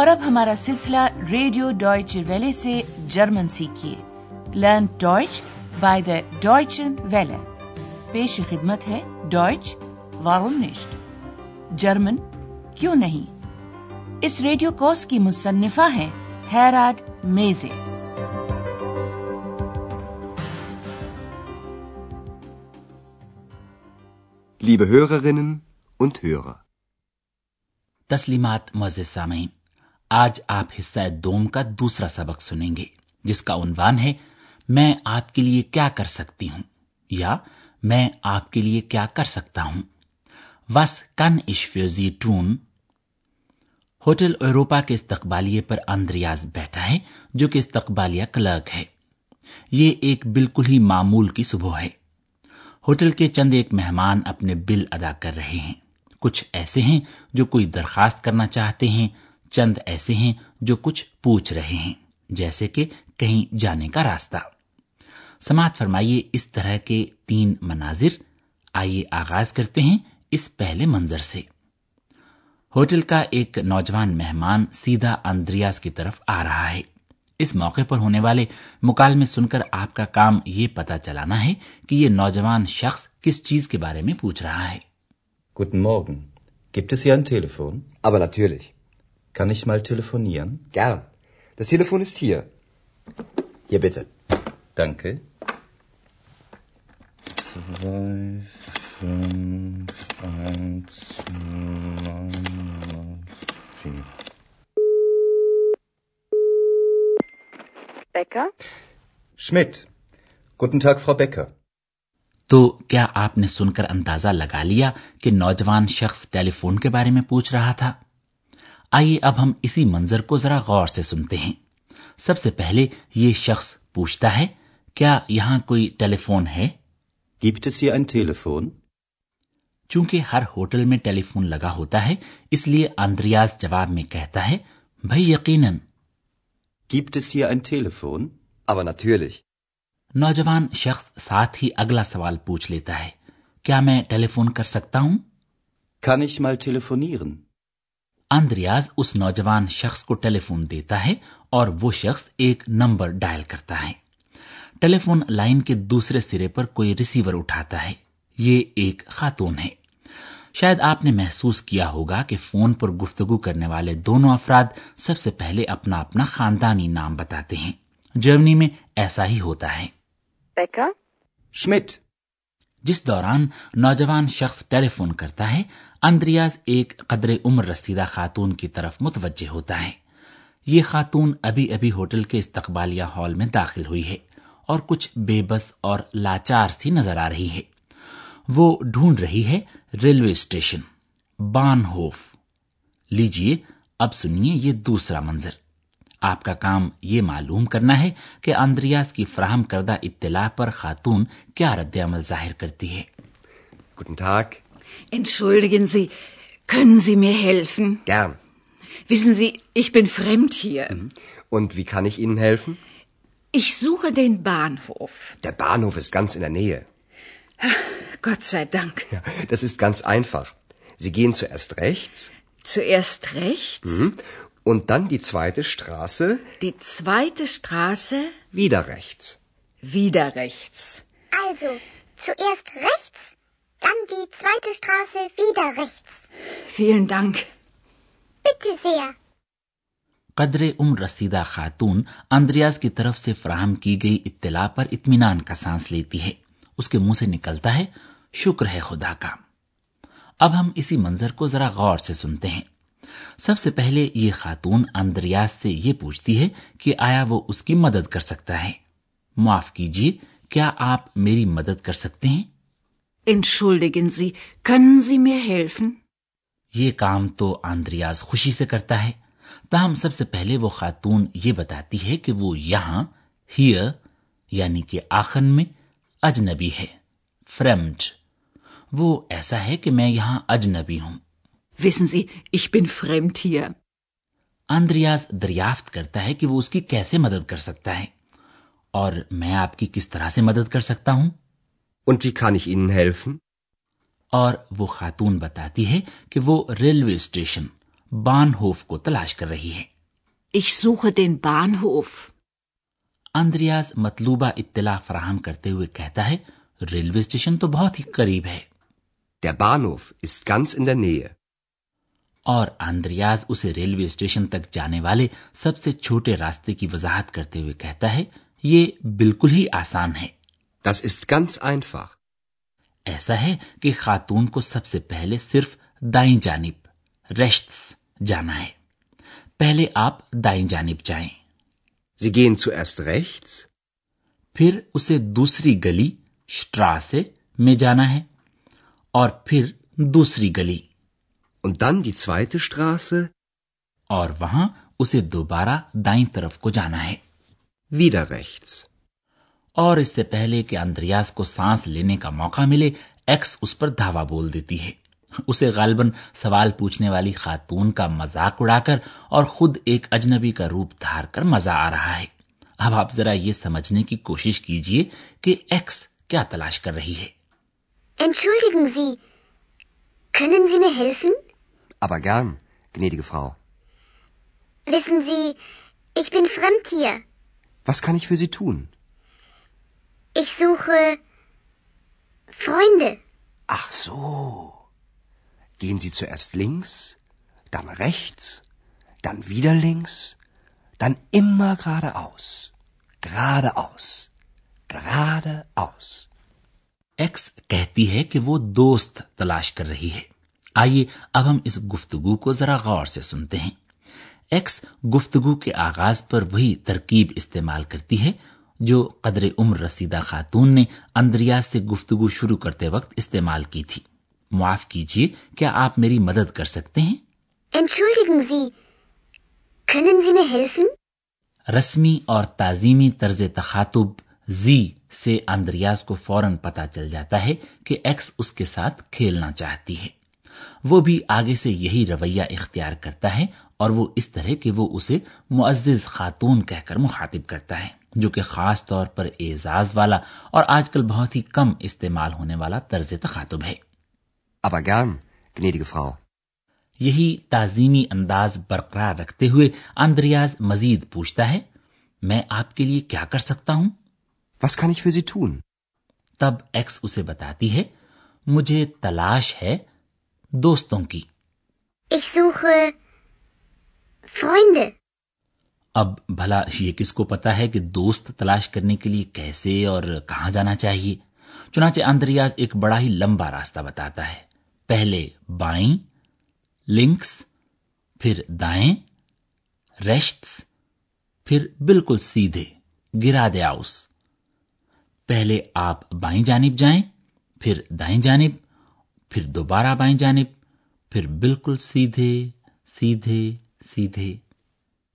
اور اب ہمارا سلسلہ ریڈیو ڈوائچ ویلے سے German سیکھیے۔ Learn Deutsch by the Deutsche Welle. پیش خدمت ہے ڈوائچ وارم نشٹ جرمن کیوں نہیں؟ اس ریڈیو کورس کی مصنفہ ہیں ہیراڈ میزے۔ Liebe Hörerinnen und Hörer. تسلیمات معزز سامعین۔ آج آپ حصہ دوم کا دوسرا سبق سنیں گے، جس کا عنوان ہے، میں آپ کے لیے کیا کر سکتی ہوں؟ یا، میں آپ کے لیے کیا کر سکتا ہوں؟ وس کن اشفیوزی ٹون ہوٹل ایوروپا کے استقبالیے پر اندریاز بیٹھا ہے، جو کہ استقبالیہ کلرک ہے۔ یہ ایک بالکل ہی معمول کی صبح ہے۔ ہوٹل کے چند ایک مہمان اپنے بل ادا کر رہے ہیں۔ کچھ ایسے ہیں جو کوئی درخواست کرنا چاہتے ہیں چند ایسے ہیں جو کچھ پوچھ رہے ہیں، جیسے کہ کہیں جانے کا راستہ سماعت فرمائیے اس طرح کے تین مناظر آئیے آغاز کرتے ہیں اس پہلے منظر سے ہوٹل کا ایک نوجوان مہمان سیدھا اندریاز کی طرف آ رہا ہے اس موقع پر ہونے والے مکالمے سن کر آپ کا کام یہ پتا چلانا ہے کہ یہ نوجوان شخص کس چیز کے بارے میں پوچھ رہا ہے Guten Morgen. Gibt es hier ein Telefon? Aber natürlich. Kann ich mal telefonieren? Gern. Das Telefon ist hier. Hier bitte. Danke. Zwei, fünf, eins, neun, vier. Becker? Schmidt. Guten Tag, Frau Becker. تو کیا آپ نے سن کر اندازہ لگا لیا کہ نوجوان شخص ٹیلی فون کے بارے میں پوچھ رہا تھا آئیے اب ہم اسی منظر کو ذرا غور سے سنتے ہیں سب سے پہلے یہ شخص پوچھتا ہے کیا یہاں کوئی ٹیلی فون ہے Gibt es hier ein Telefon? چونکہ ہر ہوٹل میں ٹیلی فون لگا ہوتا ہے اس لیے اندریاز جواب میں کہتا ہے بھائی یقیناً Gibt es hier ein Telefon? Aber natürlich. نوجوان شخص ساتھ ہی اگلا سوال پوچھ لیتا ہے کیا میں ٹیلی فون کر سکتا ہوں Kann ich mal telefonieren? Andreas اس نوجوان شخص کو ٹیلی فون دیتا ہے اور وہ شخص ایک نمبر ڈائل کرتا ہے۔ ٹیلی فون لائن کے دوسرے سرے پر کوئی ریسیور اٹھاتا ہے۔ یہ ایک خاتون ہے۔ شاید آپ نے محسوس کیا ہوگا کہ فون پر گفتگو کرنے والے دونوں افراد سب سے پہلے اپنا اپنا خاندانی نام بتاتے ہیں۔ جرمنی میں ایسا ہی ہوتا ہے. جس دوران نوجوان شخص ٹیلی فون کرتا ہے اندریاز ایک قدر عمر رسیدہ خاتون کی طرف متوجہ ہوتا ہے۔ یہ خاتون ابھی ابھی ہوٹل کے استقبالیہ ہال میں داخل ہوئی ہے اور کچھ بے بس اور لاچار سی نظر آ رہی ہے۔ وہ ڈھونڈ رہی ہے ریلوے اسٹیشن بان ہوف لیجیے اب سنیے یہ دوسرا منظر۔ آپ کا کام یہ معلوم کرنا ہے کہ اندریاز کی فراہم کردہ اطلاع پر خاتون کیا رد عمل ظاہر کرتی ہے۔ Guten Tag. Entschuldigen Sie, können Sie mir helfen? Gern. Wissen Sie, ich bin fremd hier. Und wie kann ich Ihnen helfen? Ich suche den Bahnhof. Der Bahnhof ist ganz in der Nähe. Gott sei Dank. Ja, das ist ganz einfach. Sie gehen zuerst rechts Zuerst rechts, und dann die zweite Straße die zweite Straße, wieder rechts. wieder rechts. Also, zuerst rechts, dann die zweite Straße wieder rechts. Vielen Dank. Bitte sehr. قدر عمر رسیدہ خاتون Andreas کی طرف سے فراہم کی گئی اطلاع پر اطمینان کا سانس لیتی ہے اس کے منہ سے نکلتا ہے شکر ہے خدا کا اب ہم اسی منظر کو ذرا غور سے سنتے ہیں سب سے پہلے یہ خاتون اندریاز سے یہ پوچھتی ہے کہ آیا وہ اس کی مدد کر سکتا ہے معاف کیجیے کیا آپ میری مدد کر سکتے ہیں Sie, können Sie mir helfen? یہ کام تو آندریاز خوشی سے کرتا ہے۔ تاہم سب سے پہلے وہ خاتون یہ بتاتی ہے کہ وہ یہاں ہیر یعنی کہ آخن میں اجنبی ہے۔ فرمڈ وہ ایسا ہے کہ میں یہاں اجنبی ہوں۔ Wissen Sie, ich bin fremd hier. Andreas دریافت کرتا ہے کہ وہ اس کی کیسے مدد کر سکتا ہے۔ اور میں آپ کی کس طرح سے مدد کر سکتا ہوں؟ Und wie kann ich Ihnen helfen? اور وہ خاتون بتاتی ہے کہ وہ ریلوے اسٹیشن بان ہوف کو تلاش کر رہی ہے Ich suche den Bahnhof. Andreas مطلوبہ اطلاع فراہم کرتے ہوئے کہتا ہے ریلوے اسٹیشن تو بہت ہی قریب ہے Der Bahnhof ist ganz in der Nähe. اور اندریاز اسے ریلوے اسٹیشن تک جانے والے سب سے چھوٹے راستے کی وضاحت کرتے ہوئے کہتا ہے یہ بالکل ہی آسان ہے Das ist ganz einfach. ایسا ہے کہ خاتون کو سب سے پہلے صرف دائیں جانب ریشٹس جانا ہے پہلے آپ دائیں جانب جائیں Sie gehen zuerst rechts. پھر اسے دوسری گلی شٹراسے میں جانا ہے اور پھر دوسری گلی Und dann die zweite Straße. اور وہاں اسے دوبارہ دائیں طرف کو جانا ہے Wieder rechts. اور اس سے پہلے کہ اندریاس کو سانس لینے کا موقع ملے ایکس اس پر دھاوا بول دیتی ہے۔ اسے غالباً سوال پوچھنے والی خاتون کا مذاق اڑا کر اور خود ایک اجنبی کا روپ دھار کر مزہ آ رہا ہے۔ اب آپ ذرا یہ سمجھنے کی کوشش کیجیے کہ ایکس کیا تلاش کر رہی ہے۔ Was kann ich für Sie tun? Ich suche Freunde. Ach so. Gehen Sie zuerst links, dann rechts, dann wieder links, dann immer geradeaus. Geradeaus. Geradeaus. X کہتی ہے کہ وہ دوست تلاش کر رہی ہے آئیے اب ہم اس گفتگو کو ذرا غور سے سنتے ہیں ایکس گفتگو کے آغاز پر وہی ترکیب استعمال کرتی ہے جو قدر عمر رسیدہ خاتون نے اندریاز سے گفتگو شروع کرتے وقت استعمال کی تھی۔ معاف کیجیے کیا آپ میری مدد کر سکتے ہیں؟ رسمی اور تعظیمی طرز تخاتب زی سے اندریاز کو فوراً پتا چل جاتا ہے کہ ایکس اس کے ساتھ کھیلنا چاہتی ہے۔ وہ بھی آگے سے یہی رویہ اختیار کرتا ہے اور وہ اس طرح کہ وہ اسے معزز خاتون کہہ کر مخاطب کرتا ہے جو کہ خاص طور پر اعزاز والا اور آج کل بہت ہی کم استعمال ہونے والا طرز تخاطب ہے۔ یہی تعظیمی انداز برقرار رکھتے ہوئے اندریاز مزید پوچھتا ہے میں آپ کے لیے کیا کر سکتا ہوں؟ Was kann ich für Sie tun? تب ایکس اسے بتاتی ہے مجھے تلاش ہے دوستوں کی۔ Ich suche Freunde. اب بھلا یہ کس کو پتا ہے کہ دوست تلاش کرنے کے لیے کیسے اور کہاں جانا چاہیے؟ چنانچہ اندریاز ایک بڑا ہی لمبا راستہ بتاتا ہے۔ پہلے بائیں، لنکس، پھر دائیں ریشتس پھر بالکل سیدھے، گرا دیاؤس پہلے آپ بائیں جانب جائیں، پھر دائیں جانب، پھر دوبارہ بائیں جانب، پھر بالکل سیدھے سیدھے۔ سیدھے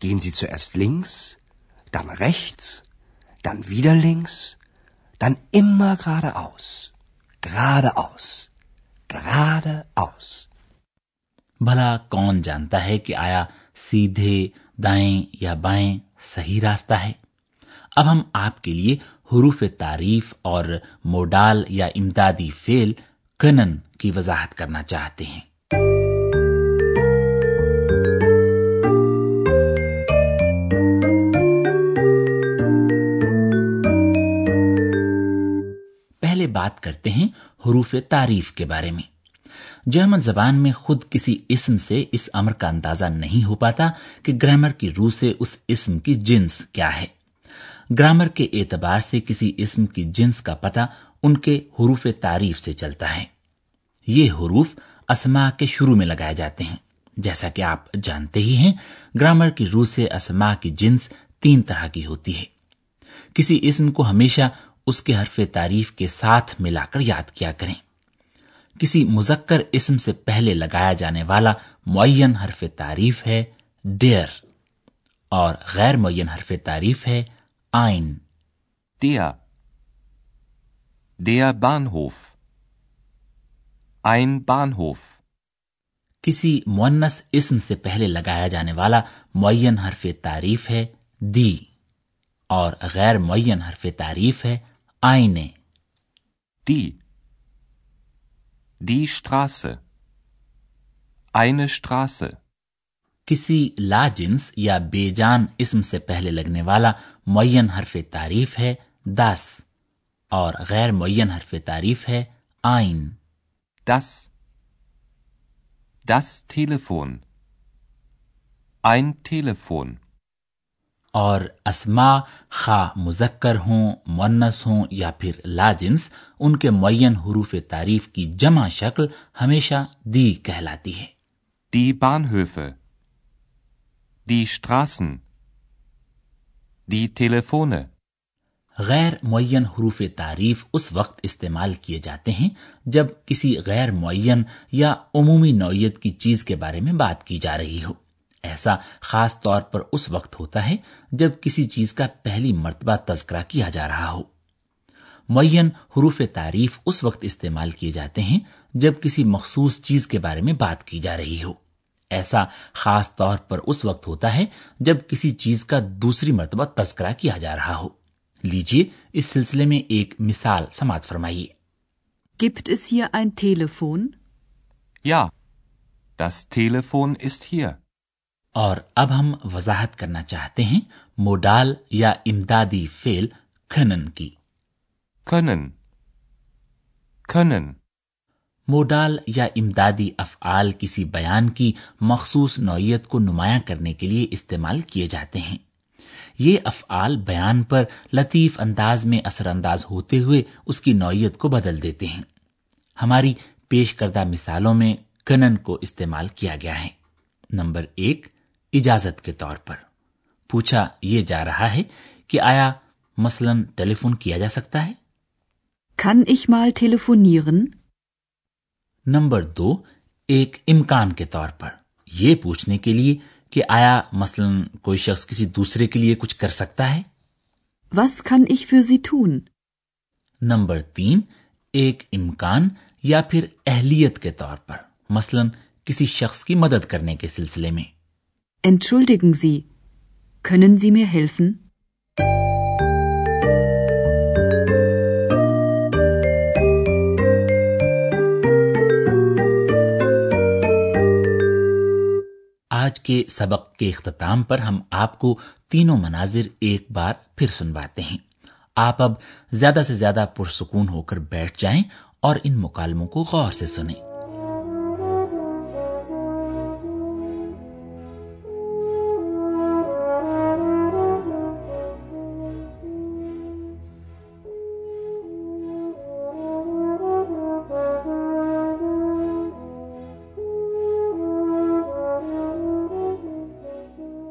گehen Sie zuerst links, dann rechts, dann wieder links, dann immer geradeaus, geradeaus, geradeaus. بھلا کون جانتا ہے کہ آیا سیدھے دائیں یا بائیں صحیح راستہ ہے اب ہم آپ کے لیے حروف تعریف اور موڈال یا امدادی فیل کنن کی وضاحت کرنا چاہتے ہیں بات کرتے ہیں حروف تعریف کے بارے میں۔ جرمن زبان میں خود کسی اسم سے اس امر کا اندازہ نہیں ہو پاتا کہ گرامر کی روح سے اس اسم کی جنس کیا ہے۔ گرامر کے اعتبار سے کسی اسم کی جنس کا پتہ ان کے حروف تعریف سے چلتا ہے۔ یہ حروف اسما کے شروع میں لگائے جاتے ہیں۔ جیسا کہ آپ جانتے ہی ہیں، گرامر کی روح سے اسما کی جنس تین طرح کی ہوتی ہے۔ کسی اسم کو ہمیشہ اس کے حرف تعریف کے ساتھ ملا کر یاد کیا کریں۔ کسی مذکر اسم سے پہلے لگایا جانے والا معین حرف تعریف ہے ڈیئر اور غیر معین حرف تعریف ہے آئن دیا۔ دیا آئن بان ہوف کسی مونس اسم سے پہلے لگایا جانے والا معین حرف تعریف ہے دی اور غیر معین حرف تعریف ہے Eine. Die. Die Straße. Eine Straße. کسی لاجنس یا بے جان اسم سے پہلے لگنے والا معین حرف تعریف ہے دس اور غیر معین حرف تعریف ہے آئین دس دس تھیلے فون آئن تھیلے فون اور اسما خواہ مذکر ہوں مونس ہوں یا پھر لاجنس ان کے معین حروف تعریف کی جمع شکل ہمیشہ دی کہلاتی ہے۔ دی Bahnhöfe دی شٹراسن دی تیلیفونے غیر معین حروف تعریف اس وقت استعمال کیے جاتے ہیں جب کسی غیر معین یا عمومی نوعیت کی چیز کے بارے میں بات کی جا رہی ہو۔ ایسا خاص طور پر اس وقت ہوتا ہے جب کسی چیز کا پہلی مرتبہ تذکرہ کیا جا رہا ہو معین حروف تعریف اس وقت استعمال کیے جاتے ہیں جب کسی مخصوص چیز کے بارے میں بات کی جا رہی ہو ایسا خاص طور پر اس وقت ہوتا ہے جب کسی چیز کا دوسری مرتبہ تذکرہ کیا جا رہا ہو لیجیے اس سلسلے میں ایک مثال سماعت فرمائیے Gibt es hier ein Telefon? Ja, das Telefon ist hier. اور اب ہم وضاحت کرنا چاہتے ہیں موڈال یا امدادی فیل کھنن کی۔ کھنن۔ کھنن۔ موڈال یا امدادی افعال کسی بیان کی مخصوص نوعیت کو نمایاں کرنے کے لیے استعمال کیے جاتے ہیں۔ یہ افعال بیان پر لطیف انداز میں اثر انداز ہوتے ہوئے اس کی نوعیت کو بدل دیتے ہیں۔ ہماری پیش کردہ مثالوں میں کنن کو استعمال کیا گیا ہے۔ نمبر ایک اجازت کے طور پر۔ پوچھا یہ جا رہا ہے کہ آیا مثلاً ٹیلی فون کیا جا سکتا ہے؟ Kann ich mal telefonieren? Number دو ایک امکان کے طور پر۔ یہ پوچھنے کے لیے کہ آیا مثلاً کوئی شخص کسی دوسرے کے لیے کچھ کر سکتا ہے؟ Was kann ich für sie tun? Number تین ایک امکان یا پھر اہلیت کے طور پر۔ مثلاً کسی شخص کی مدد کرنے کے سلسلے میں۔ Entschuldigen Sie, können Sie mir helfen? آج کے سبق کے اختتام پر ہم آپ کو تینوں مناظر ایک بار پھر سنواتے ہیں۔ آپ اب زیادہ سے زیادہ پرسکون ہو کر بیٹھ جائیں اور ان مکالموں کو غور سے سنیں۔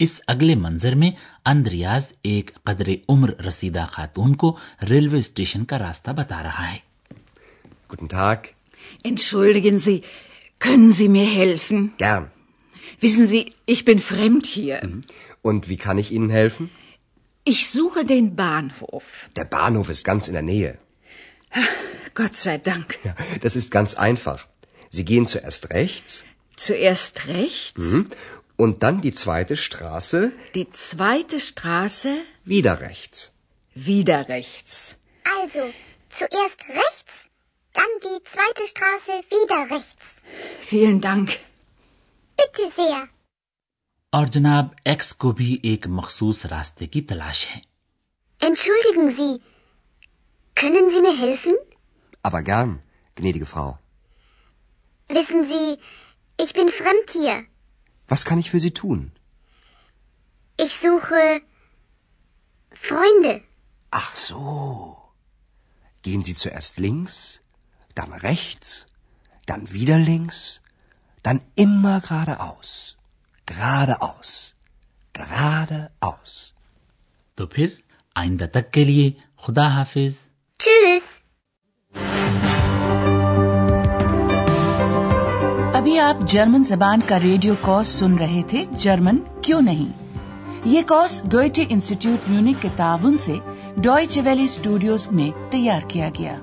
اس اگلے منظر میں اندریاز ایک قدر عمر رسیدہ خاتون کو ریلوے اسٹیشن کا راستہ بتا رہا ہے۔ Zuerst rechts. Mhm. Und dann die zweite Straße. Die zweite Straße. Wieder rechts. Wieder rechts. Also, zuerst rechts, dann die zweite Straße wieder rechts. Vielen Dank. Bitte sehr. اور جناب ایکس کو بھی ایک مخصوص راستے کی تلاش ہے Entschuldigen Sie, können Sie mir helfen? Aber gern, gnädige Frau. Wissen Sie, ich bin fremd hier. آؤ آؤ تو پھر آئندہ تک کے لیے خدا حافظ آپ جرمن زبان کا ریڈیو کورس سن رہے تھے؟ جرمن کیوں نہیں؟ یہ کورس ڈوئچے انسٹیٹیوٹ میونک کے تعاون سے ڈوئچے ویلی اسٹوڈیوز میں تیار کیا گیا۔